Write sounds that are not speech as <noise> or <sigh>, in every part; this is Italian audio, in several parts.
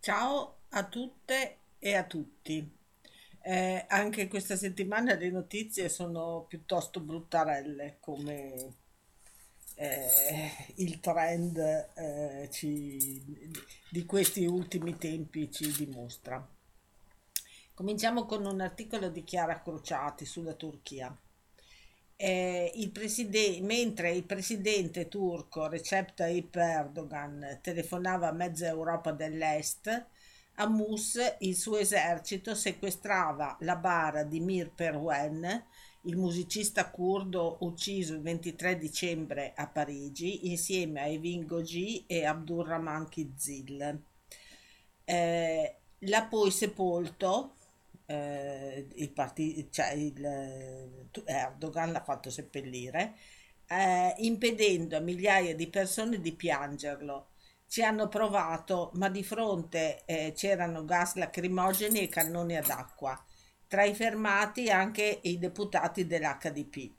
Ciao a tutte e a tutti. Eh, anche questa settimana le notizie sono piuttosto bruttarelle, come eh, il trend eh, ci- di questi ultimi tempi ci dimostra. Cominciamo con un articolo di Chiara Crociati sulla Turchia. Eh, il preside- mentre il presidente turco Recep Tayyip Erdogan telefonava a mezza Europa dell'Est, a Mus il suo esercito sequestrava la bara di Mir Perwen, il musicista curdo ucciso il 23 dicembre a Parigi, insieme a Evin Gogi e Abdurrahman Kizil. Eh, l'ha poi sepolto eh, il parti- cioè il, eh, Erdogan l'ha fatto seppellire, eh, impedendo a migliaia di persone di piangerlo. Ci hanno provato, ma di fronte eh, c'erano gas lacrimogeni e cannoni ad acqua. Tra i fermati anche i deputati dell'HDP.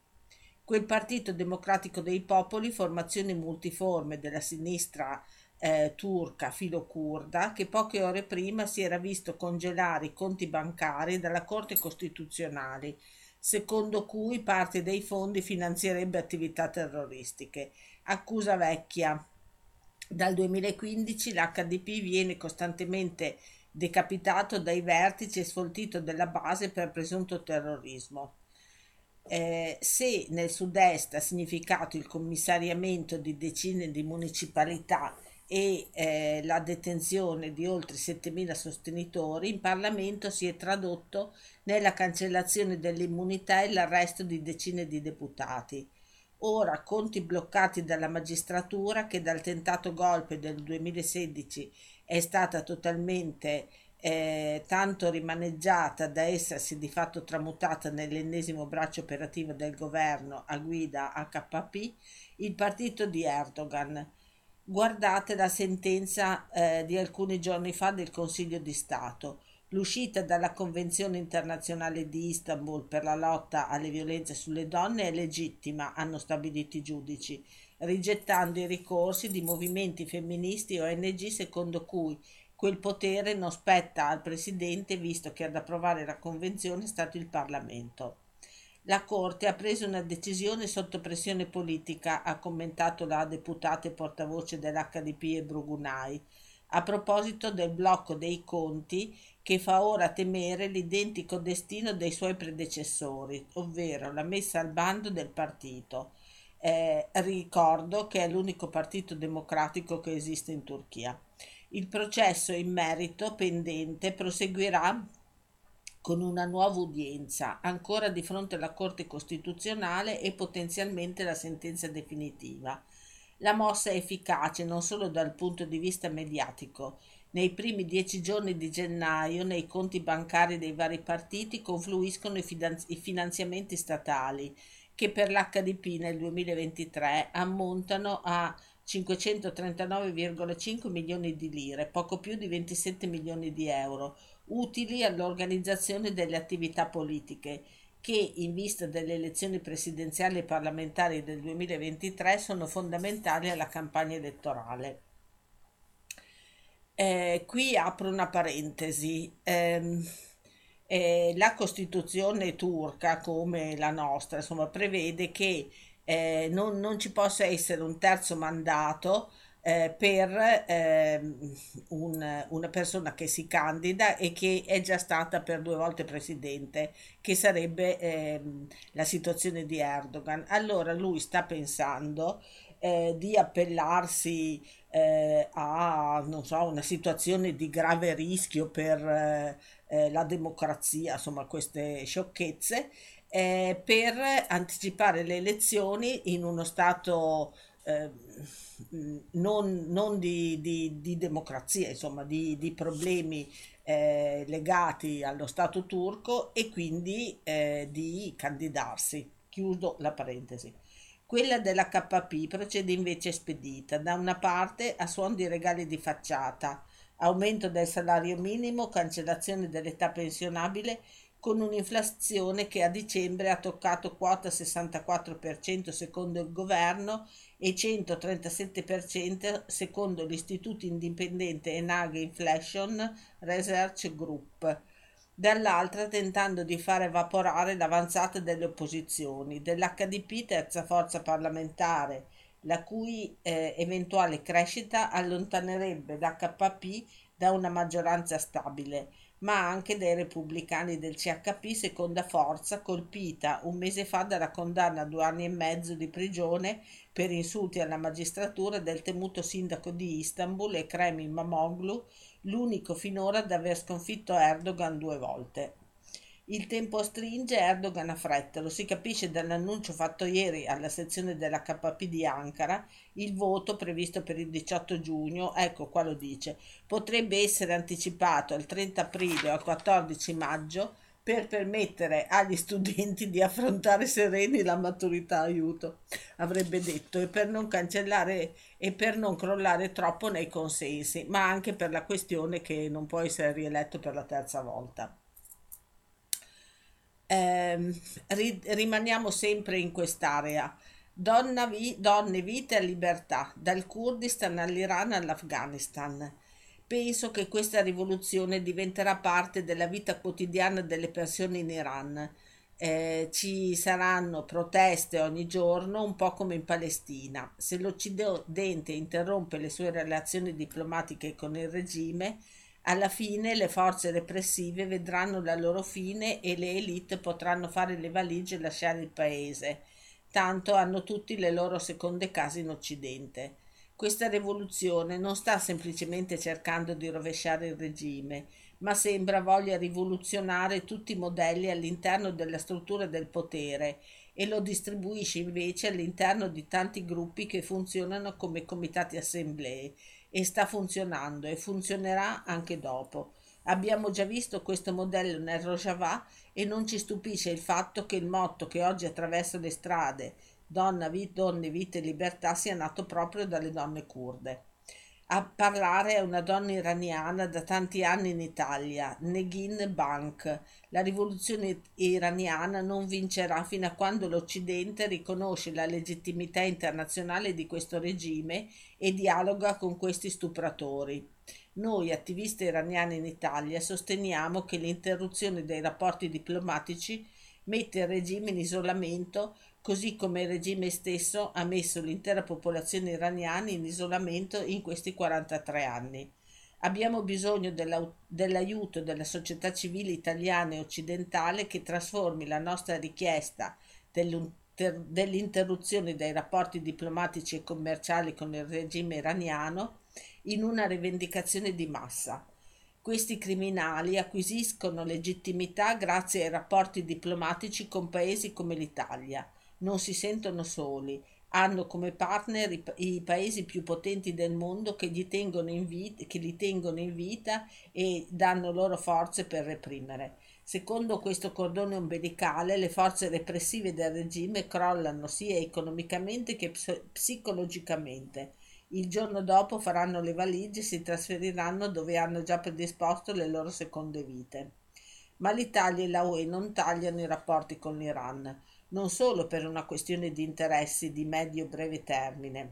Quel Partito Democratico dei Popoli, formazione multiforme della sinistra eh, turca filo-curda, che poche ore prima si era visto congelare i conti bancari dalla Corte Costituzionale, secondo cui parte dei fondi finanzierebbe attività terroristiche. Accusa vecchia. Dal 2015 l'HDP viene costantemente decapitato dai vertici e sfoltito della base per presunto terrorismo. Eh, se nel sud-est ha significato il commissariamento di decine di municipalità e eh, la detenzione di oltre 7.000 sostenitori, in Parlamento si è tradotto nella cancellazione dell'immunità e l'arresto di decine di deputati. Ora conti bloccati dalla magistratura che dal tentato golpe del 2016 è stata totalmente eh, tanto rimaneggiata da essersi di fatto tramutata nell'ennesimo braccio operativo del governo a guida HP, il partito di Erdogan. Guardate la sentenza eh, di alcuni giorni fa del Consiglio di Stato. L'uscita dalla Convenzione internazionale di Istanbul per la lotta alle violenze sulle donne è legittima, hanno stabilito i giudici, rigettando i ricorsi di movimenti femministi e ONG secondo cui quel potere non spetta al Presidente visto che ad approvare la Convenzione è stato il Parlamento. La Corte ha preso una decisione sotto pressione politica, ha commentato la deputata e portavoce dell'HDP e Brugunai, a proposito del blocco dei conti che fa ora temere l'identico destino dei suoi predecessori, ovvero la messa al bando del partito. Eh, ricordo che è l'unico partito democratico che esiste in Turchia. Il processo in merito pendente proseguirà con una nuova udienza, ancora di fronte alla Corte Costituzionale e potenzialmente la sentenza definitiva. La mossa è efficace non solo dal punto di vista mediatico. Nei primi dieci giorni di gennaio nei conti bancari dei vari partiti confluiscono i, fidan- i finanziamenti statali che per l'HDP nel 2023 ammontano a 539,5 milioni di lire, poco più di 27 milioni di euro, utili all'organizzazione delle attività politiche che in vista delle elezioni presidenziali e parlamentari del 2023 sono fondamentali alla campagna elettorale. Eh, qui apro una parentesi. Ehm, eh, la Costituzione turca, come la nostra, insomma, prevede che eh, non, non ci possa essere un terzo mandato eh, per ehm, un- una persona che si candida e che è già stata per due volte presidente, che sarebbe ehm, la situazione di Erdogan. Allora lui sta pensando eh, di appellarsi eh, a, so, una situazione di grave rischio per eh, eh, la democrazia, insomma, queste sciocchezze, eh, per anticipare le elezioni in uno stato eh, non, non di, di- di democrazia, insomma, di, di problemi eh, legati allo Stato turco e quindi eh, di candidarsi. Chiudo la parentesi. Quella dell'HP procede invece spedita, da una parte a suon di regali di facciata, aumento del salario minimo, cancellazione dell'età pensionabile con un'inflazione che a dicembre ha toccato quota 64% secondo il governo e 137% secondo l'istituto indipendente Enag Inflation Research Group dall'altra tentando di far evaporare l'avanzata delle opposizioni, dell'HDP terza forza parlamentare, la cui eh, eventuale crescita allontanerebbe l'HP da una maggioranza stabile, ma anche dei repubblicani del CHP seconda forza colpita un mese fa dalla condanna a due anni e mezzo di prigione per insulti alla magistratura del temuto sindaco di Istanbul Ekrem Imamoglu l'unico finora ad aver sconfitto Erdogan due volte. Il tempo stringe, Erdogan ha fretta, lo si capisce dall'annuncio fatto ieri alla sezione della KP di Ankara, il voto previsto per il 18 giugno, ecco qua lo dice, potrebbe essere anticipato al 30 aprile o al 14 maggio per permettere agli studenti di affrontare sereni la maturità aiuto, avrebbe detto, e per non cancellare e per non crollare troppo nei consensi, ma anche per la questione che non può essere rieletto per la terza volta. Eh, ri- rimaniamo sempre in quest'area. Donna vi- donne, vita e libertà, dal Kurdistan all'Iran all'Afghanistan Penso che questa rivoluzione diventerà parte della vita quotidiana delle persone in Iran. Eh, ci saranno proteste ogni giorno, un po' come in Palestina. Se l'Occidente interrompe le sue relazioni diplomatiche con il regime, alla fine le forze repressive vedranno la loro fine e le elite potranno fare le valigie e lasciare il paese. Tanto hanno tutti le loro seconde case in Occidente. Questa rivoluzione non sta semplicemente cercando di rovesciare il regime, ma sembra voglia rivoluzionare tutti i modelli all'interno della struttura del potere e lo distribuisce invece all'interno di tanti gruppi che funzionano come comitati assemblee e sta funzionando e funzionerà anche dopo. Abbiamo già visto questo modello nel Rojava e non ci stupisce il fatto che il motto che oggi attraversa le strade Donna, vita, donne, vita e libertà sia nato proprio dalle donne kurde. A parlare è una donna iraniana da tanti anni in Italia, Negin Bank. La rivoluzione iraniana non vincerà fino a quando l'Occidente riconosce la legittimità internazionale di questo regime e dialoga con questi stupratori. Noi, attivisti iraniani in Italia, sosteniamo che l'interruzione dei rapporti diplomatici mette il regime in isolamento così come il regime stesso ha messo l'intera popolazione iraniana in isolamento in questi 43 anni. Abbiamo bisogno della, dell'aiuto della società civile italiana e occidentale che trasformi la nostra richiesta dell'interruzione dei rapporti diplomatici e commerciali con il regime iraniano in una rivendicazione di massa. Questi criminali acquisiscono legittimità grazie ai rapporti diplomatici con paesi come l'Italia non si sentono soli, hanno come partner i, i, paesi più potenti del mondo che, in vita, che li tengono in vita e danno loro forze per reprimere. Secondo questo cordone ombelicale, le forze repressive del regime crollano sia economicamente che psicologicamente. Il giorno dopo faranno le valigie e si trasferiranno dove hanno già predisposto le loro seconde vite. Ma l'Italia e la UE non tagliano i rapporti con l'Iran non solo per una questione di interessi di medio-breve termine,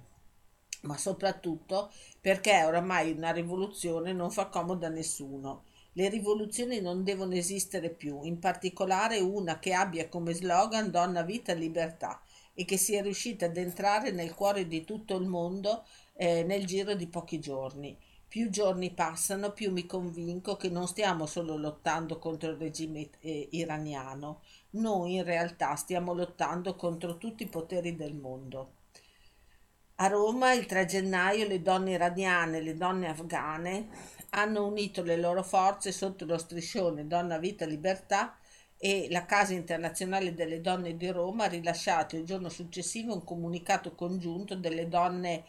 ma soprattutto perché oramai una rivoluzione non fa comodo a nessuno. Le rivoluzioni non devono esistere più, in particolare una che abbia come slogan donna, vita, libertà e che sia riuscita ad entrare nel cuore di tutto il mondo eh, nel giro di pochi giorni. Più giorni passano, più mi convinco che non stiamo solo lottando contro il regime eh, iraniano, noi in realtà stiamo lottando contro tutti i poteri del mondo. A Roma il 3 gennaio le donne iraniane e le donne afghane hanno unito le loro forze sotto lo striscione Donna Vita Libertà e la Casa Internazionale delle Donne di Roma ha rilasciato il giorno successivo un comunicato congiunto delle donne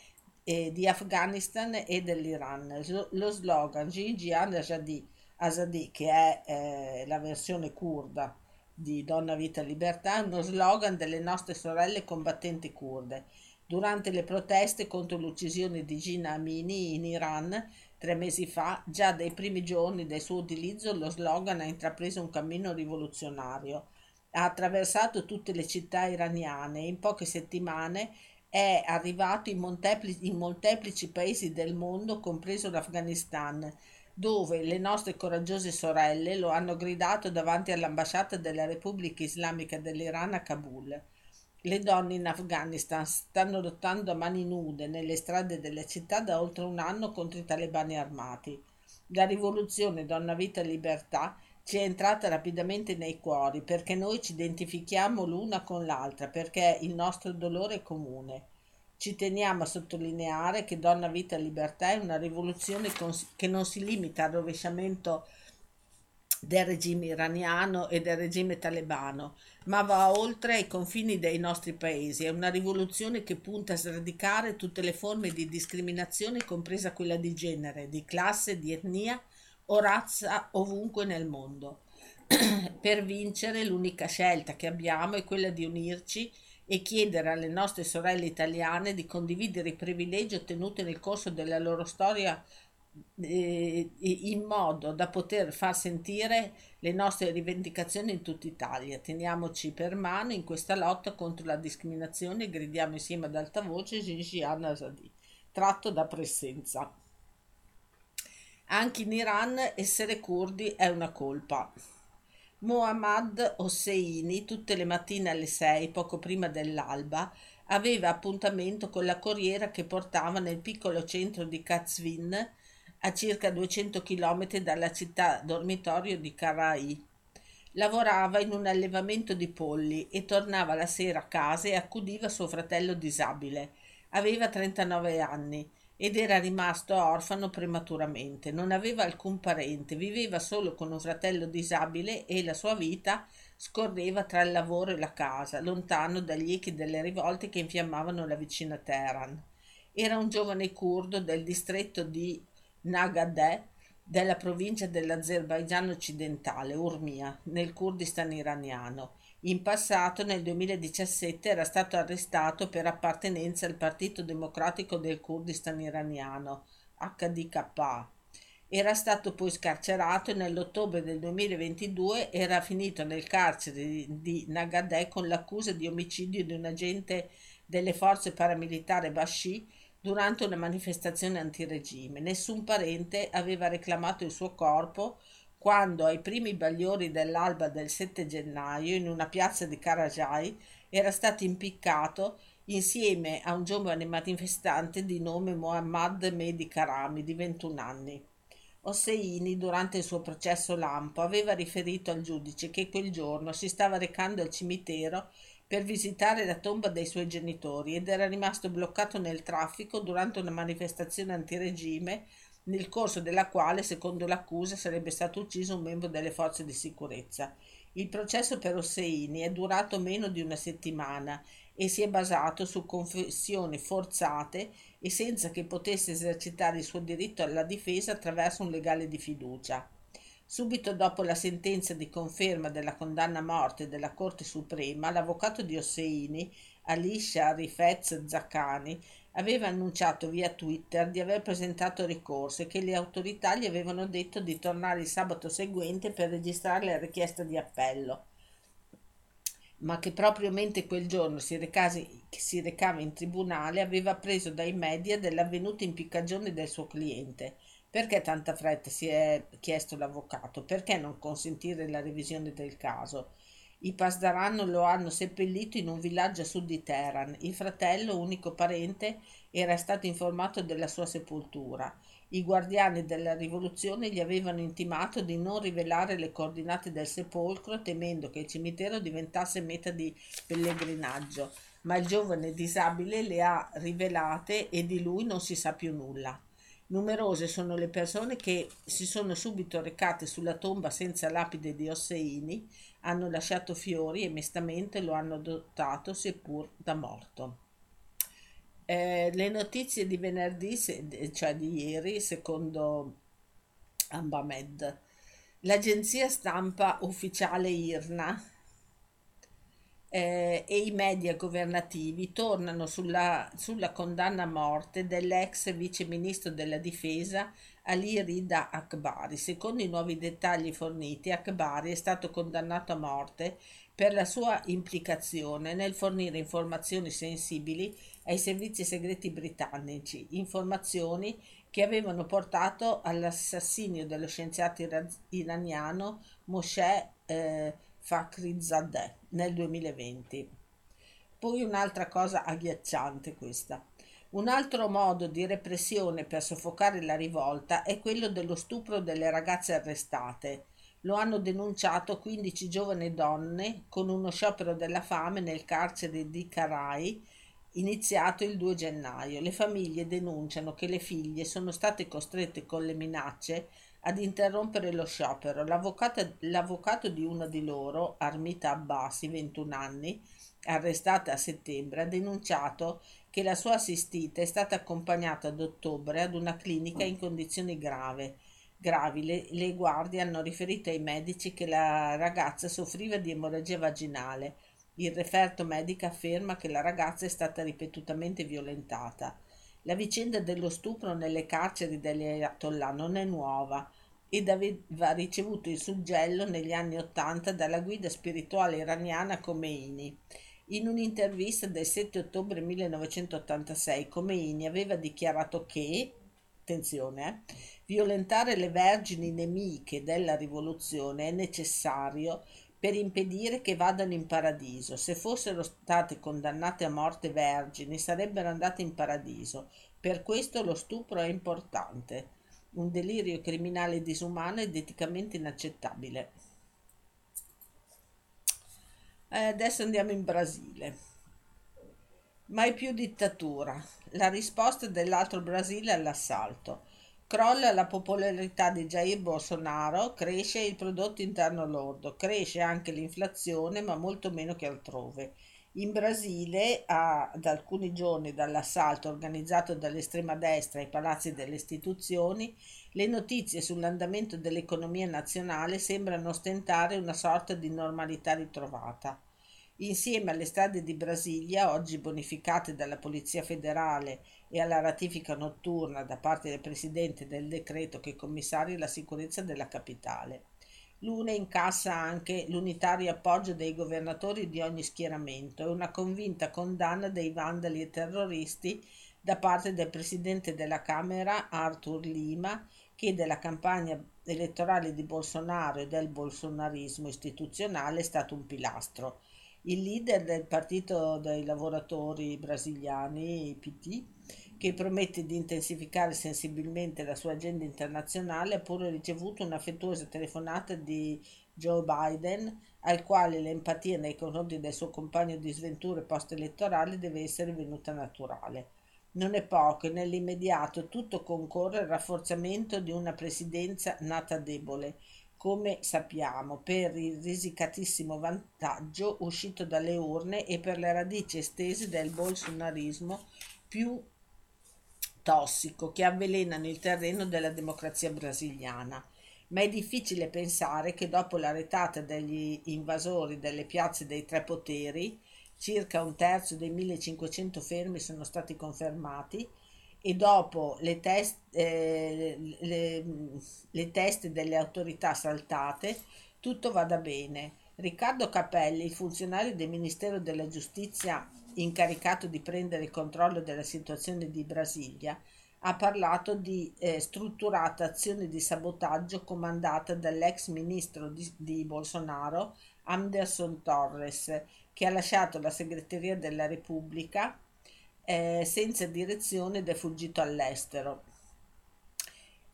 eh, di Afghanistan e dell'Iran. Lo slogan Jijian Azadi, Azadi che è eh, la versione kurda di Donna Vita Libertà è uno slogan delle nostre sorelle combattenti kurde. Durante le proteste contro l'uccisione di Gina Amini in Iran, Tre mesi fa, già dai primi giorni del suo utilizzo, lo slogan ha intrapreso un cammino rivoluzionario. Ha attraversato tutte le città iraniane e in poche settimane è arrivato in molteplici, in molteplici paesi del mondo, compreso l'Afghanistan, dove le nostre coraggiose sorelle lo hanno gridato davanti all'ambasciata della Repubblica Islamica dell'Iran a Kabul. Le donne in Afghanistan stanno lottando a mani nude nelle strade delle città da oltre un anno contro i talebani armati. La rivoluzione Donna Vita e Libertà ci è entrata rapidamente nei cuori perché noi ci identifichiamo l'una con l'altra, perché il nostro dolore è comune. Ci teniamo a sottolineare che Donna Vita e Libertà è una rivoluzione che non si limita al rovesciamento del regime iraniano e del regime talebano, ma va oltre ai confini dei nostri paesi. È una rivoluzione che punta a sradicare tutte le forme di discriminazione, compresa quella di genere, di classe, di etnia o razza ovunque nel mondo. <clears throat> per vincere l'unica scelta che abbiamo è quella di unirci e chiedere alle nostre sorelle italiane di condividere i privilegi ottenuti nel corso della loro storia eh, in modo da poter far sentire le nostre rivendicazioni in tutta Italia. Teniamoci per mano in questa lotta contro la discriminazione e gridiamo insieme ad alta voce Gingian Azadi, tratto da Presenza. Anche in Iran essere curdi è una colpa. Muhammad Hosseini, tutte le mattine alle 6, poco prima dell'alba, aveva appuntamento con la corriera che portava nel piccolo centro di Kazvin a circa 200 km dalla città dormitorio di Karai. Lavorava in un allevamento di polli e tornava la sera a casa e accudiva suo fratello disabile. Aveva 39 anni ed era rimasto orfano prematuramente. Non aveva alcun parente, viveva solo con un fratello disabile e la sua vita scorreva tra il lavoro e la casa, lontano dagli echi delle rivolte che infiammavano la vicina Teheran. Era un giovane curdo del distretto di Nagadeh della provincia dell'Azerbaigian occidentale, Urmia, nel Kurdistan iraniano. In passato, nel 2017, era stato arrestato per appartenenza al Partito Democratico del Kurdistan iraniano, HDK. Era stato poi scarcerato e nell'ottobre del 2022 era finito nel carcere di Nagadeh con l'accusa di omicidio di un agente delle forze paramilitari Bashi durante una manifestazione antiregime. Nessun parente aveva reclamato il suo corpo quando ai primi bagliori dell'alba del 7 gennaio in una piazza di Karajai era stato impiccato insieme a un giovane manifestante di nome Mohammad Mehdi Karami di 21 anni. Osseini, durante il suo processo lampo, aveva riferito al giudice che quel giorno si stava recando al cimitero per visitare la tomba dei suoi genitori ed era rimasto bloccato nel traffico durante una manifestazione antiregime nel corso della quale, secondo l'accusa, sarebbe stato ucciso un membro delle forze di sicurezza. Il processo per Osseini è durato meno di una settimana e si è basato su confessioni forzate e senza che potesse esercitare il suo diritto alla difesa attraverso un legale di fiducia. Subito dopo la sentenza di conferma della condanna a morte della Corte Suprema, l'avvocato di Osseini, Alisha Rifez Zaccani, aveva annunciato via Twitter di aver presentato ricorso e che le autorità gli avevano detto di tornare il sabato seguente per registrare la richiesta di appello, ma che proprio mentre quel giorno si, recasi, si recava in tribunale aveva appreso dai media dell'avvenuta impiccagione del suo cliente perché tanta fretta? si è chiesto l'avvocato. Perché non consentire la revisione del caso? I Pasdaran lo hanno seppellito in un villaggio a sud di Teheran. Il fratello, unico parente, era stato informato della sua sepoltura. I guardiani della rivoluzione gli avevano intimato di non rivelare le coordinate del sepolcro, temendo che il cimitero diventasse meta di pellegrinaggio, ma il giovane disabile le ha rivelate e di lui non si sa più nulla. Numerose sono le persone che si sono subito recate sulla tomba senza lapide di Osseini, hanno lasciato fiori e mestamente lo hanno adottato seppur da morto. Eh, le notizie di venerdì, cioè di ieri, secondo Ambamed, l'agenzia stampa ufficiale IRNA eh, e i media governativi tornano sulla, sulla condanna a morte dell'ex vice ministro della difesa Ali Rida Akbari. Secondo i nuovi dettagli forniti, Akbari è stato condannato a morte per la sua implicazione nel fornire informazioni sensibili ai servizi segreti britannici, informazioni che avevano portato all'assassinio dello scienziato iraniano Moshe eh, Fakhrizadeh nel 2020. Poi un'altra cosa agghiacciante questa. Un altro modo di repressione per soffocare la rivolta è quello dello stupro delle ragazze arrestate. Lo hanno denunciato 15 giovani donne con uno sciopero della fame nel carcere di Carai iniziato il 2 gennaio. Le famiglie denunciano che le figlie sono state costrette con le minacce ad interrompere lo sciopero. l'avvocato di una di loro, Armita Abbasi, 21 anni, arrestata a settembre, ha denunciato che la sua assistita è stata accompagnata ad ottobre ad una clinica in condizioni grave. gravi. Le, le guardie hanno riferito ai medici che la ragazza soffriva di emorragia vaginale. Il referto medico afferma che la ragazza è stata ripetutamente violentata. La vicenda dello stupro nelle carceri degli Ayatollah non è nuova ed aveva ricevuto il suggello negli anni Ottanta dalla guida spirituale iraniana Khomeini. In un'intervista del 7 ottobre 1986 Khomeini aveva dichiarato che, attenzione, eh, violentare le vergini nemiche della rivoluzione è necessario per impedire che vadano in paradiso. Se fossero state condannate a morte vergini sarebbero andate in paradiso. Per questo lo stupro è importante. Un delirio criminale disumano ed eticamente inaccettabile. Eh, adesso andiamo in Brasile. Mai più dittatura. La risposta dell'altro Brasile all'assalto. Crolla la popolarità di Jair Bolsonaro, cresce il prodotto interno lordo, cresce anche l'inflazione, ma molto meno che altrove. In Brasile, ad alcuni giorni dall'assalto organizzato dall'estrema destra ai palazzi delle istituzioni, le notizie sull'andamento dell'economia nazionale sembrano ostentare una sorta di normalità ritrovata. Insieme alle strade di Brasilia, oggi bonificate dalla Polizia federale e alla ratifica notturna da parte del Presidente del decreto che commissaria la sicurezza della capitale. L'UNE incassa anche l'unitario appoggio dei governatori di ogni schieramento e una convinta condanna dei vandali e terroristi da parte del Presidente della Camera Arthur Lima che della campagna elettorale di Bolsonaro e del bolsonarismo istituzionale è stato un pilastro. Il leader del Partito dei Lavoratori Brasiliani, PT, che promette di intensificare sensibilmente la sua agenda internazionale, ha pure ricevuto un'affettuosa telefonata di Joe Biden, al quale l'empatia nei confronti del suo compagno di sventure post-elettorali deve essere venuta naturale. Non è poco nell'immediato tutto concorre al rafforzamento di una presidenza nata debole, come sappiamo, per il risicatissimo vantaggio uscito dalle urne e per le radici estese del bolsonarismo più tossico che avvelenano il terreno della democrazia brasiliana. Ma è difficile pensare che dopo la retata degli invasori delle piazze dei tre poteri, circa un terzo dei 1500 fermi sono stati confermati, e dopo le, test, eh, le, le teste delle autorità saltate, tutto vada bene. Riccardo Capelli, il funzionario del Ministero della Giustizia incaricato di prendere il controllo della situazione di Brasilia, ha parlato di eh, strutturata azione di sabotaggio comandata dall'ex ministro di, di Bolsonaro Anderson Torres, che ha lasciato la segreteria della Repubblica eh, senza direzione ed è fuggito all'estero.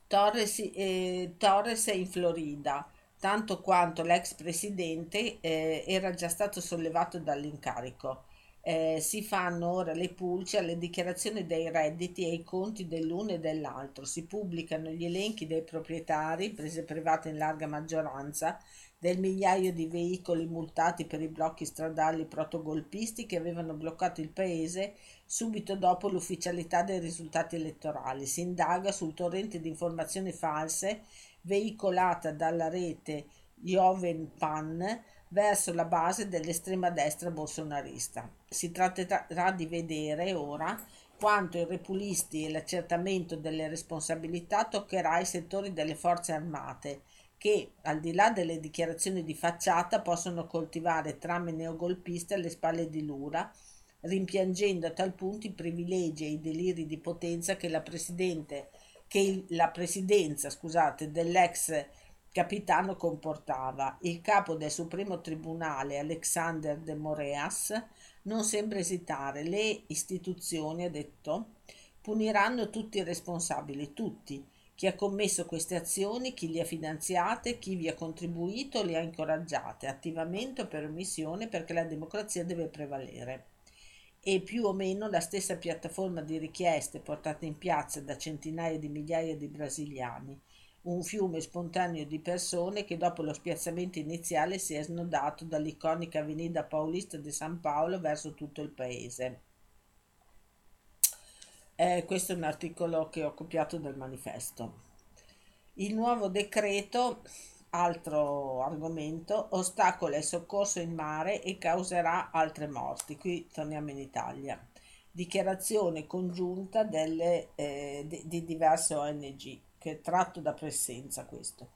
Torres, eh, Torres è in Florida, tanto quanto l'ex presidente eh, era già stato sollevato dall'incarico eh, si fanno ora le pulce alle dichiarazioni dei redditi e ai conti dell'uno e dell'altro, si pubblicano gli elenchi dei proprietari, prese private in larga maggioranza, del migliaio di veicoli multati per i blocchi stradali protogolpisti che avevano bloccato il paese subito dopo l'ufficialità dei risultati elettorali. Si indaga sul torrente di informazioni false veicolata dalla rete Joven Pan verso la base dell'estrema destra bolsonarista. Si tratterà di vedere ora quanto i repulisti e l'accertamento delle responsabilità toccherà i settori delle forze armate, che, al di là delle dichiarazioni di facciata, possono coltivare trame neogolpiste alle spalle di Lura, rimpiangendo a tal punto i privilegi e i deliri di potenza che la, che il, la presidenza scusate, dell'ex capitano comportava. Il capo del Supremo Tribunale, Alexander de Moreas, non sembra esitare. Le istituzioni, ha detto, puniranno tutti i responsabili, tutti chi ha commesso queste azioni, chi le ha finanziate, chi vi ha contribuito, le ha incoraggiate attivamente o per omissione perché la democrazia deve prevalere. E più o meno la stessa piattaforma di richieste portate in piazza da centinaia di migliaia di brasiliani, un fiume spontaneo di persone che dopo lo spiazzamento iniziale si è snodato dall'iconica Avenida Paulista di San Paolo verso tutto il paese. Eh, questo è un articolo che ho copiato dal manifesto. Il nuovo decreto, altro argomento, ostacola il soccorso in mare e causerà altre morti. Qui torniamo in Italia. Dichiarazione congiunta delle, eh, di, di diverse ONG, che è tratto da presenza questo.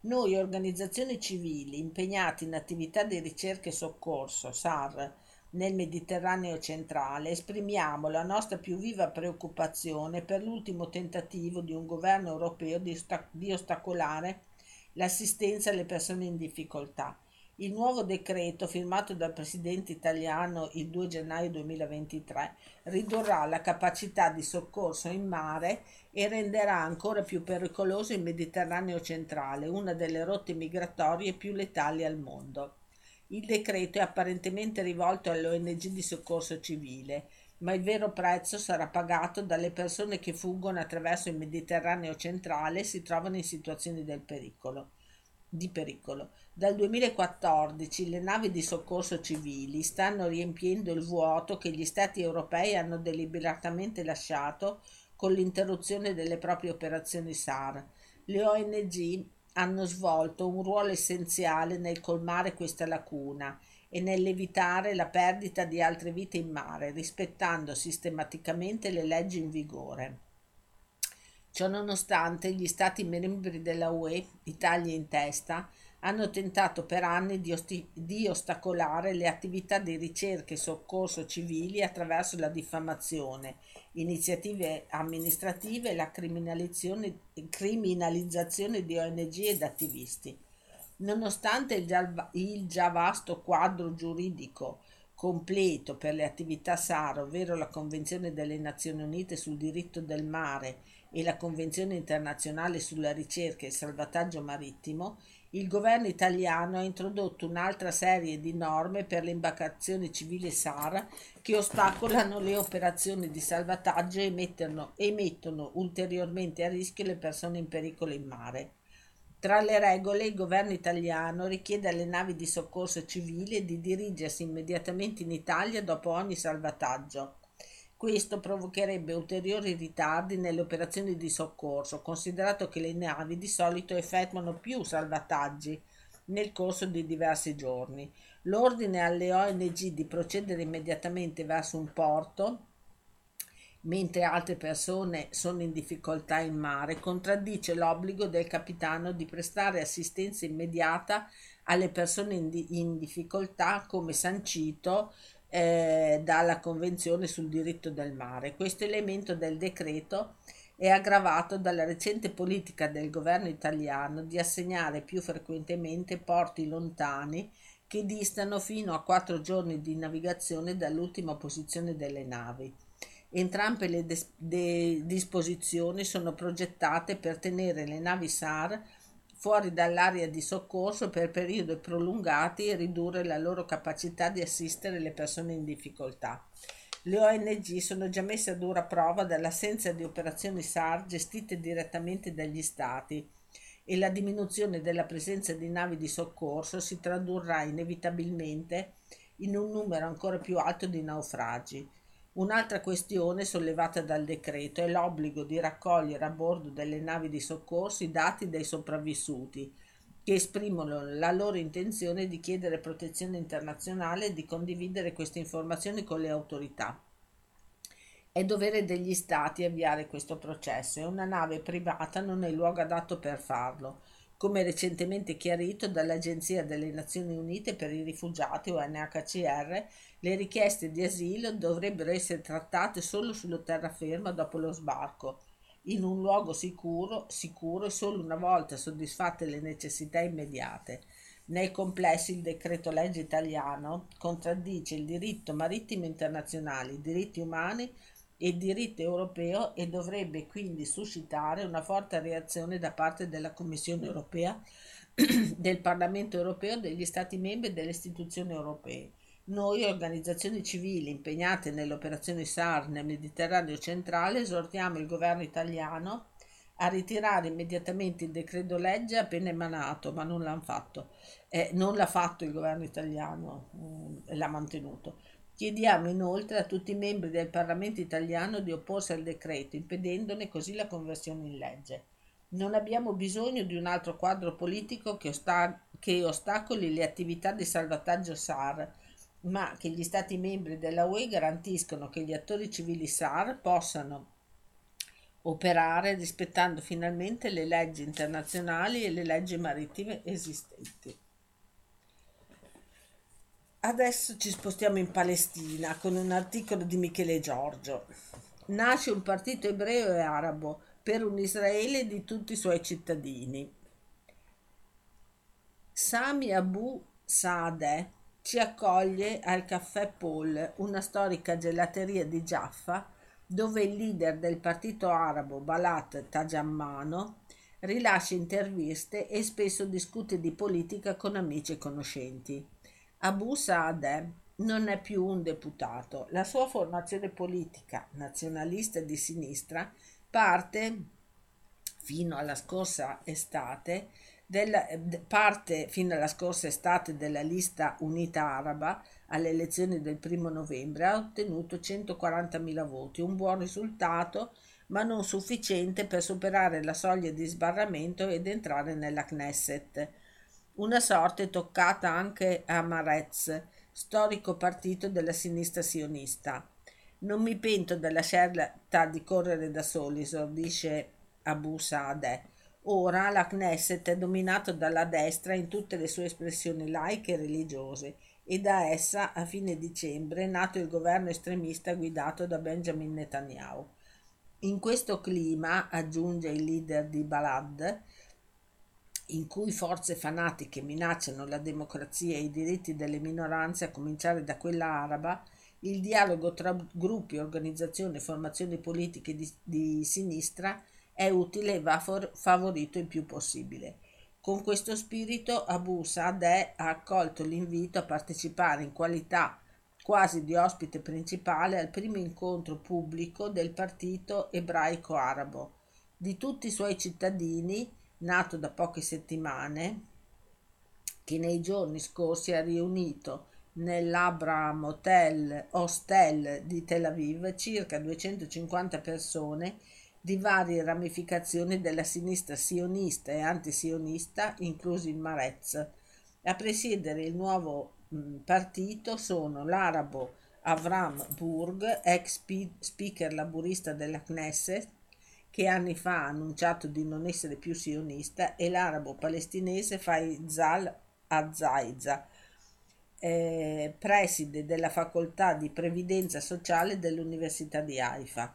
Noi, organizzazioni civili impegnate in attività di ricerca e soccorso, SAR, nel Mediterraneo centrale, esprimiamo la nostra più viva preoccupazione per l'ultimo tentativo di un governo europeo di, osta- di ostacolare l'assistenza alle persone in difficoltà. Il nuovo decreto, firmato dal presidente italiano il 2 gennaio 2023, ridurrà la capacità di soccorso in mare e renderà ancora più pericoloso il Mediterraneo centrale, una delle rotte migratorie più letali al mondo. Il decreto è apparentemente rivolto alle ONG di soccorso civile, ma il vero prezzo sarà pagato dalle persone che fuggono attraverso il Mediterraneo centrale e si trovano in situazioni pericolo, di pericolo. Dal 2014 le navi di soccorso civili stanno riempiendo il vuoto che gli Stati europei hanno deliberatamente lasciato con l'interruzione delle proprie operazioni SAR. Le ONG hanno svolto un ruolo essenziale nel colmare questa lacuna e nell'evitare la perdita di altre vite in mare, rispettando sistematicamente le leggi in vigore. Ciononostante, gli Stati membri della UE, Italia in testa, hanno tentato per anni di, osti- di, ostacolare le attività di ricerca e soccorso civili attraverso la diffamazione iniziative amministrative e la criminalizzazione, di ONG ed attivisti. Nonostante il già, il già vasto quadro giuridico completo per le attività SAR, ovvero la Convenzione delle Nazioni Unite sul diritto del mare e la Convenzione internazionale sulla ricerca e il salvataggio marittimo, il governo italiano ha introdotto un'altra serie di norme per le imbarcazioni civili SAR che ostacolano le operazioni di salvataggio e mettono, e mettono ulteriormente a rischio le persone in pericolo in mare. Tra le regole, il governo italiano richiede alle navi di soccorso civile di dirigersi immediatamente in Italia dopo ogni salvataggio questo provocherebbe ulteriori ritardi nelle operazioni di soccorso, considerato che le navi di solito effettuano più salvataggi nel corso di diversi giorni. L'ordine alle ONG di procedere immediatamente verso un porto mentre altre persone sono in difficoltà in mare, contraddice l'obbligo del capitano di prestare assistenza immediata alle persone in, di- in difficoltà come sancito eh, dalla Convenzione sul diritto del mare. Questo elemento del decreto è aggravato dalla recente politica del governo italiano di assegnare più frequentemente porti lontani che distano fino a quattro giorni di navigazione dall'ultima posizione delle navi. Entrambe le des- de- disposizioni sono progettate per tenere le navi SAR fuori dall'area di soccorso per periodi prolungati e ridurre la loro capacità di assistere le persone in difficoltà. Le ONG sono già messe a dura prova dall'assenza di operazioni SAR gestite direttamente dagli Stati e la diminuzione della presenza di navi di soccorso si tradurrà inevitabilmente in un numero ancora più alto di naufragi. Un'altra questione sollevata dal decreto è l'obbligo di raccogliere a bordo delle navi di soccorso i dati dei sopravvissuti, che esprimono la loro intenzione di chiedere protezione internazionale e di condividere queste informazioni con le autorità. È dovere degli Stati avviare questo processo e una nave privata non è il luogo adatto per farlo, come recentemente chiarito dall'Agenzia delle Nazioni Unite per i rifugiati UNHCR, le richieste di asilo dovrebbero essere trattate solo sulla terraferma dopo lo sbarco, in un luogo sicuro, sicuro e solo una volta soddisfatte le necessità immediate. Nel complesso il decreto legge italiano contraddice il diritto marittimo internazionale, i diritti umani e diritto europeo e dovrebbe quindi suscitare una forte reazione da parte della Commissione europea, <clears throat> del Parlamento europeo, degli Stati membri e delle istituzioni europee. Noi, organizzazioni civili impegnate nell'operazione SAR nel Mediterraneo centrale, esortiamo il governo italiano a ritirare immediatamente il decreto legge appena emanato, ma non l'hanno fatto. Eh, non l'ha fatto il governo italiano, eh, l'ha mantenuto. Chiediamo inoltre a tutti i membri del Parlamento italiano di opporsi al decreto, impedendone così la conversione in legge. Non abbiamo bisogno di un altro quadro politico che, osta- che ostacoli le attività di salvataggio SAR, ma che gli Stati membri della UE garantiscono che gli attori civili SAR possano operare rispettando finalmente le leggi internazionali e le leggi marittime esistenti. Adesso ci spostiamo in Palestina con un articolo di Michele Giorgio. Nasce un partito ebreo e arabo per un Israele di tutti i suoi cittadini. Sami Abu Saadeh ci accoglie al Caffè Paul, una storica gelateria di Jaffa, dove il leader del partito arabo Balat Tajammano rilascia interviste e spesso discute di politica con amici e conoscenti. Abu Saadeh non è più un deputato. La sua formazione politica nazionalista di sinistra parte fino alla scorsa estate della, parte fino alla scorsa estate della lista unita araba alle elezioni del primo novembre ha ottenuto 140.000 voti, un buon risultato ma non sufficiente per superare la soglia di sbarramento ed entrare nella Knesset una sorte toccata anche a Marez, storico partito della sinistra sionista. Non mi pento della scelta di correre da soli, esordisce Abu Saadeh. Ora la Knesset è dominata dalla destra in tutte le sue espressioni laiche e religiose e da essa a fine dicembre è nato il governo estremista guidato da Benjamin Netanyahu. In questo clima, aggiunge il leader di Balad, in cui forze fanatiche minacciano la democrazia e i diritti delle minoranze, a cominciare da quella araba, il dialogo tra gruppi, organizzazioni e formazioni politiche di, di sinistra è utile e va for- favorito il più possibile. Con questo spirito Abu Saadeh ha accolto l'invito a partecipare in qualità quasi di ospite principale al primo incontro pubblico del partito ebraico arabo. Di tutti i suoi cittadini, nato da poche settimane, che nei giorni scorsi ha riunito nell'Abraham Hotel Hostel di Tel Aviv circa 250 persone di varie ramificazioni della sinistra sionista e antisionista, inclusi il Marez. A presiedere il nuovo mh, partito sono l'arabo Avram Burg, ex speaker laburista della Knesset, che anni fa ha annunciato di non essere più sionista, e l'arabo palestinese Faisal Azaiza, eh, preside della facoltà di previdenza sociale dell'Università di Haifa.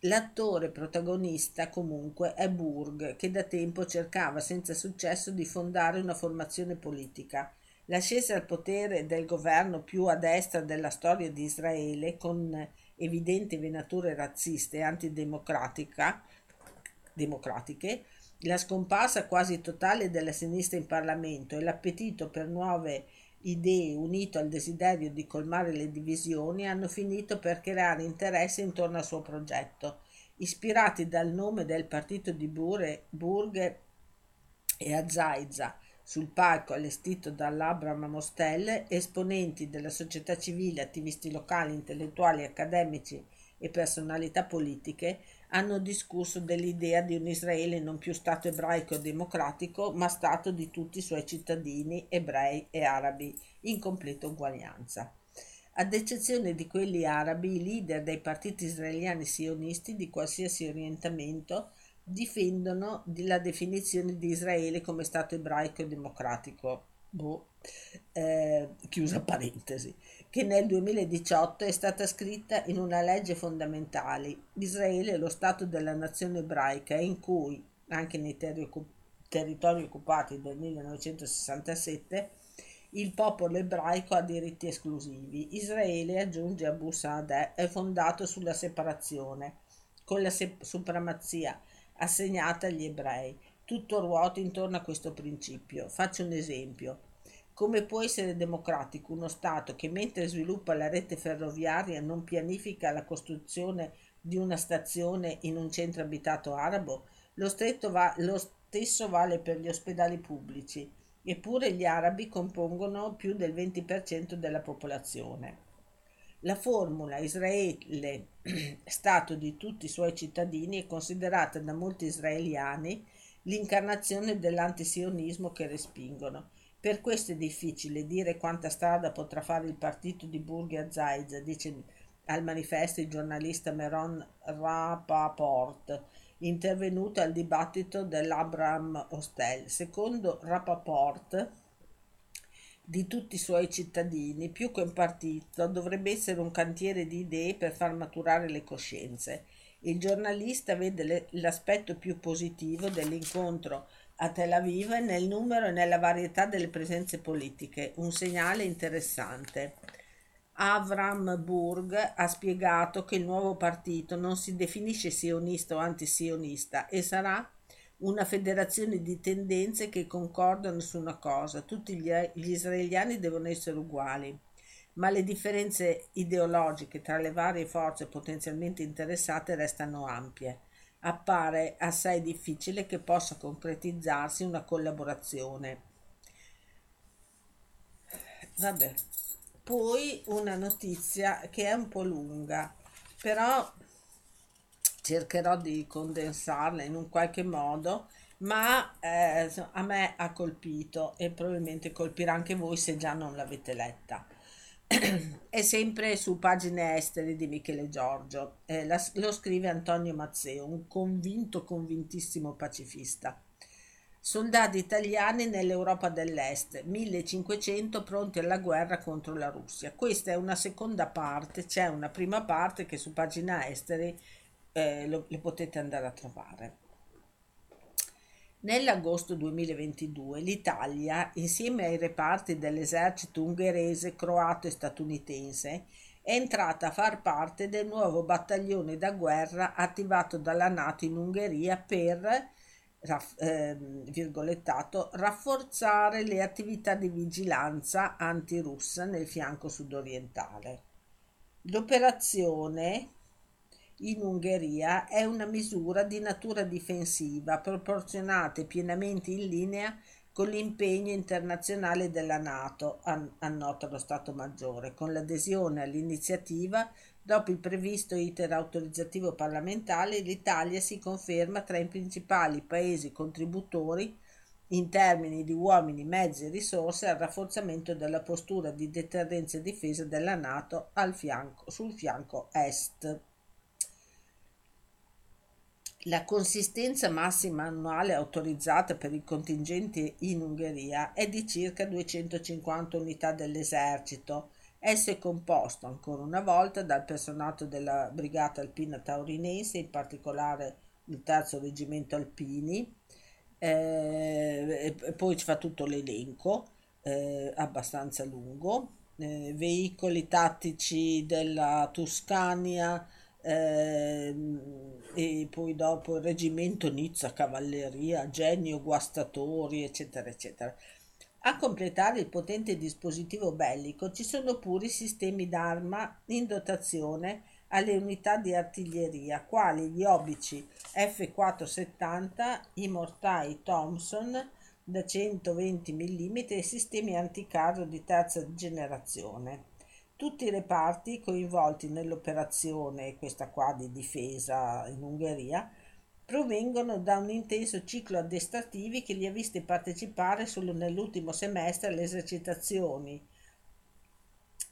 L'attore protagonista comunque è Burg, che da tempo cercava senza successo di fondare una formazione politica. L'ascesa al potere del governo più a destra della storia di Israele, con evidenti venature razziste e antidemocratiche, la scomparsa quasi totale della sinistra in Parlamento e l'appetito per nuove idee unito al desiderio di colmare le divisioni hanno finito per creare interesse intorno al suo progetto. Ispirati dal nome del partito di Bure, Burg e a Zaiza, sul palco allestito dall'Abraham Mostel, esponenti della società civile, attivisti locali, intellettuali, accademici e personalità politiche hanno discusso dell'idea di un Israele non più Stato ebraico e democratico, ma Stato di tutti i suoi cittadini, ebrei e arabi, in completa uguaglianza. Ad eccezione di quelli arabi, i leader dei partiti israeliani sionisti di qualsiasi orientamento difendono la definizione di Israele come Stato ebraico e democratico. Boh. Eh, chiusa parentesi, che nel 2018 è stata scritta in una legge fondamentale. Israele è lo Stato della nazione ebraica in cui, anche nei ter- territori occupati del 1967, il popolo ebraico ha diritti esclusivi. Israele, aggiunge Abu Saadeh, è fondato sulla separazione, con la se- supremazia assegnata agli ebrei. Tutto ruota intorno a questo principio. Faccio un esempio. Come può essere democratico uno Stato che mentre sviluppa la rete ferroviaria non pianifica la costruzione di una stazione in un centro abitato arabo? Lo, va, lo stesso vale per gli ospedali pubblici, eppure gli arabi compongono più del 20% della popolazione. La formula Israele, <clears throat> Stato di tutti i suoi cittadini, è considerata da molti israeliani l'incarnazione dell'antisionismo che respingono. Per questo è difficile dire quanta strada potrà fare il partito di Burgia Zaiz, dice al manifesto il giornalista Meron Rapaport, intervenuto al dibattito dell'Abraham Hostel. Secondo Rapaport, di tutti i suoi cittadini, più che un partito, dovrebbe essere un cantiere di idee per far maturare le coscienze. Il giornalista vede le, l'aspetto più positivo dell'incontro a Tel Aviv nel numero e nella varietà delle presenze politiche, un segnale interessante. Avram Burg ha spiegato che il nuovo partito non si definisce sionista o antisionista e sarà una federazione di tendenze che concordano su una cosa, tutti gli, gli israeliani devono essere uguali, ma le differenze ideologiche tra le varie forze potenzialmente interessate restano ampie. Appare assai difficile che possa concretizzarsi una collaborazione. Vabbè, poi una notizia che è un po' lunga, però cercherò di condensarla in un qualche modo, ma eh, a me ha colpito e probabilmente colpirà anche voi se già non l'avete letta è sempre su pagine estere di Michele Giorgio, eh, la, lo scrive Antonio Mazzeo, un convinto, convintissimo pacifista. Soldati italiani nell'Europa dell'Est, 1500 pronti alla guerra contro la Russia. Questa è una seconda parte, c'è una prima parte che su pagina estere eh, lo, le potete andare a trovare. Nell'agosto 2022 l'Italia, insieme ai reparti dell'esercito ungherese, croato e statunitense, è entrata a far parte del nuovo battaglione da guerra attivato dalla Nato in Ungheria per eh, virgolettato, rafforzare le attività di vigilanza antirussa nel fianco sudorientale. L'operazione in Ungheria è una misura di natura difensiva proporzionata e pienamente in linea con l'impegno internazionale della Nato, annota lo Stato Maggiore, con l'adesione all'iniziativa dopo il previsto iter autorizzativo parlamentare, l'Italia si conferma tra i principali paesi contributori in termini di uomini, mezzi e risorse al rafforzamento della postura di deterrenza e difesa della Nato fianco, sul fianco est. La consistenza massima annuale autorizzata per i contingenti in Ungheria è di circa 250 unità dell'esercito. Esso è composto ancora una volta dal personato della Brigata Alpina Taurinense, in particolare il terzo reggimento alpini, eh, poi ci fa tutto l'elenco, eh, abbastanza lungo, eh, veicoli tattici della Tuscania, e poi dopo il reggimento Nizza, cavalleria, genio guastatori, eccetera, eccetera. A completare il potente dispositivo bellico ci sono pure i sistemi d'arma in dotazione alle unità di artiglieria, quali gli obici F470, i mortai Thompson da 120 mm e sistemi anticarro di terza generazione. Tutti i reparti coinvolti nell'operazione, questa qua di difesa in Ungheria, provengono da un intenso ciclo addestrativi che li ha visti partecipare solo nell'ultimo semestre alle esercitazioni.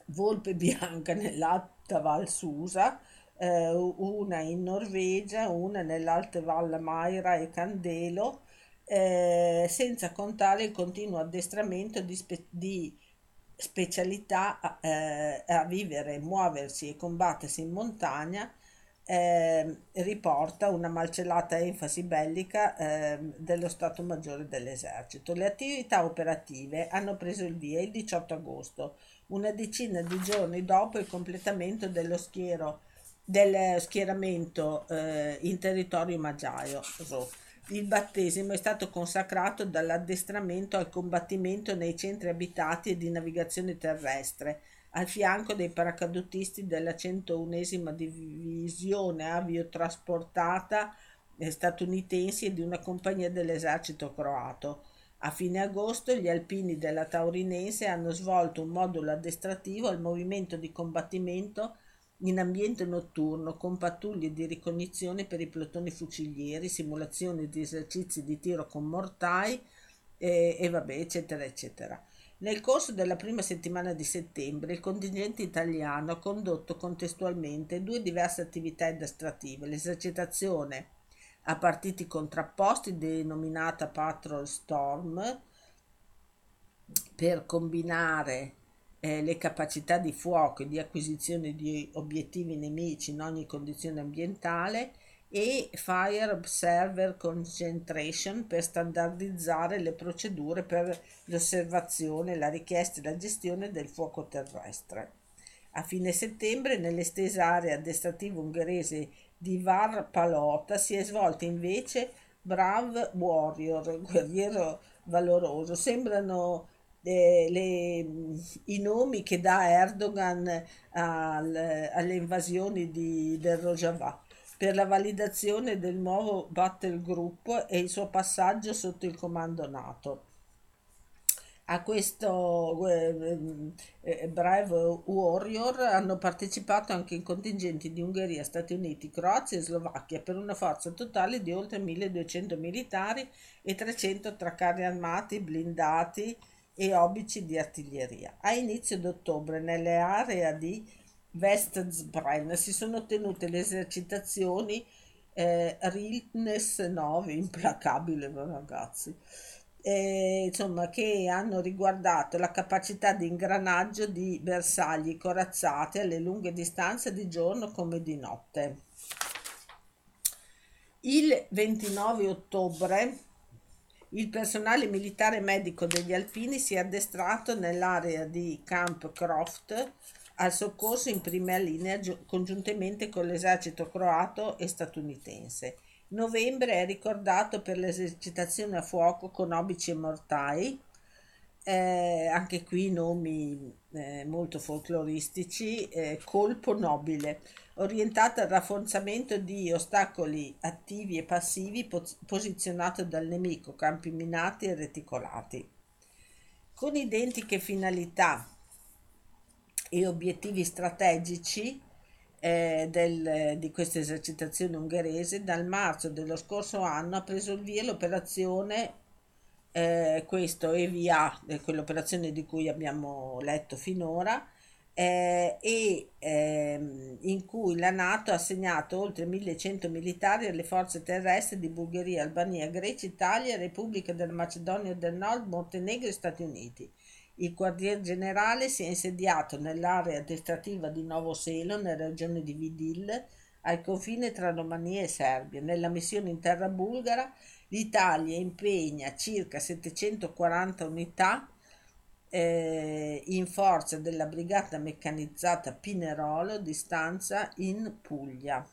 Volpe bianca nell'Alta Val Susa, eh, una in Norvegia, una nell'Alte Val Maira e Candelo, eh, senza contare il continuo addestramento di, spe- di specialità eh, a vivere, muoversi e combattersi in montagna eh, riporta una malcelata enfasi bellica eh, dello Stato Maggiore dell'Esercito. Le attività operative hanno preso il via il 18 agosto, una decina di giorni dopo il completamento dello schiero, del schieramento eh, in territorio maggiaio. Il battesimo è stato consacrato dall'addestramento al combattimento nei centri abitati e di navigazione terrestre, al fianco dei paracadutisti della 101esima divisione aviotrasportata statunitensi e di una compagnia dell'esercito croato. A fine agosto gli alpini della Taurinense hanno svolto un modulo addestrativo al movimento di combattimento in ambiente notturno con pattuglie di ricognizione per i plotoni fucilieri, simulazioni di esercizi di tiro con mortai e, e vabbè, eccetera, eccetera. Nel corso della prima settimana di settembre il contingente italiano ha condotto contestualmente due diverse attività addestrative, l'esercitazione a partiti contrapposti denominata Patrol Storm per combinare eh, le capacità di fuoco e di acquisizione di obiettivi nemici in ogni condizione ambientale e Fire Observer Concentration per standardizzare le procedure per l'osservazione, la richiesta e la gestione del fuoco terrestre. A fine settembre, nell'estesa area addestrativa ungherese di Var Palota, si è svolta invece Brave Warrior, guerriero valoroso. Sembrano eh, le, i nomi che dà Erdogan al, alle invasioni di, del Rojava per la validazione del nuovo battle group e il suo passaggio sotto il comando NATO. A questo eh, eh, Brave Warrior hanno partecipato anche i contingenti di Ungheria, Stati Uniti, Croazia e Slovacchia per una forza totale di oltre 1200 militari e 300 tra carri armati, blindati e obici di artiglieria. A inizio d'ottobre nelle aree di Westsbrenn si sono tenute le esercitazioni eh, Riltnes 9, implacabile ragazzi, eh, insomma, che hanno riguardato la capacità di ingranaggio di bersagli corazzati alle lunghe distanze di giorno come di notte. Il 29 ottobre il personale militare medico degli alpini si è addestrato nell'area di Camp Croft al soccorso in prima linea congiuntamente con l'esercito croato e statunitense. Novembre è ricordato per l'esercitazione a fuoco con obici e mortai, eh, anche qui nomi eh, molto folcloristici, eh, colpo nobile, orientata al rafforzamento di ostacoli attivi e passivi pos- posizionato dal nemico, campi minati e reticolati. Con identiche finalità e obiettivi strategici eh, del, di questa esercitazione ungherese, dal marzo dello scorso anno ha preso il via l'operazione, eh, questo EVA, eh, quell'operazione di cui abbiamo letto finora, eh, e ehm, in cui la Nato ha assegnato oltre 1100 militari alle forze terrestri di Bulgaria, Albania, Grecia, Italia, Repubblica della Macedonia del Nord, Montenegro e Stati Uniti. Il quartier generale si è insediato nell'area addestrativa di Novo Selo, nella regione di Vidil, al confine tra Romania e Serbia. Nella missione in terra bulgara l'Italia impegna circa 740 unità eh, in forza della brigata meccanizzata Pinerolo di stanza in Puglia.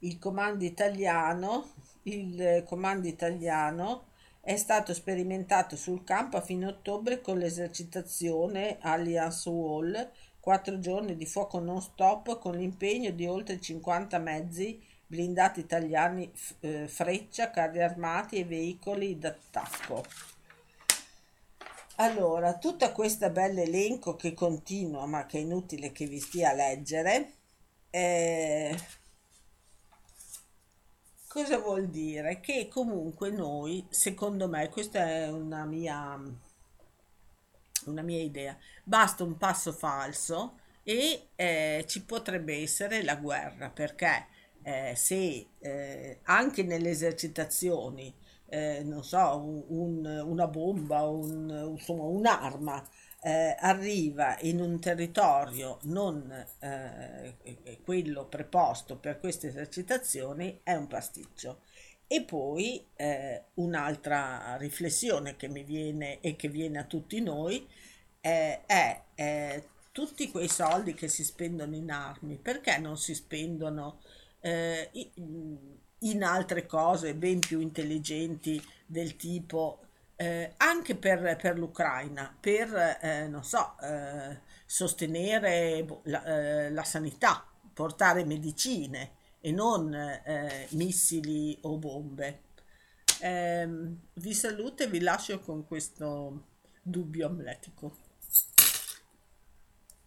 Il comando italiano, il comando italiano è stato sperimentato sul campo a fine ottobre con l'esercitazione Alliance Wall, quattro giorni di fuoco non stop con l'impegno di oltre 50 mezzi blindati italiani eh, Freccia, carri armati e veicoli d'attacco. Allora, tutto questo bell'elenco che continua, ma che è inutile che vi stia a leggere, eh, Cosa vuol dire? Che comunque noi, secondo me, questa è una mia una mia idea, basta un passo falso e eh, ci potrebbe essere la guerra, perché eh, se eh, anche nelle esercitazioni, eh, non so, un- un- una bomba, un- insomma, un'arma eh, arriva in un territorio non eh, quello preposto per queste esercitazioni, è un pasticcio. E poi eh, un'altra riflessione che mi viene e che viene a tutti noi è tutti quei soldi che si spendono in armi, perché non si spendono eh, i- in altre cose ben più intelligenti del tipo eh, anche per, per l'Ucraina, per, eh, non so, eh, sostenere boh, la, eh, la sanità, portare medicine e non eh, missili o bombe. Ehm, vi saluto e vi lascio con questo dubbio amletico.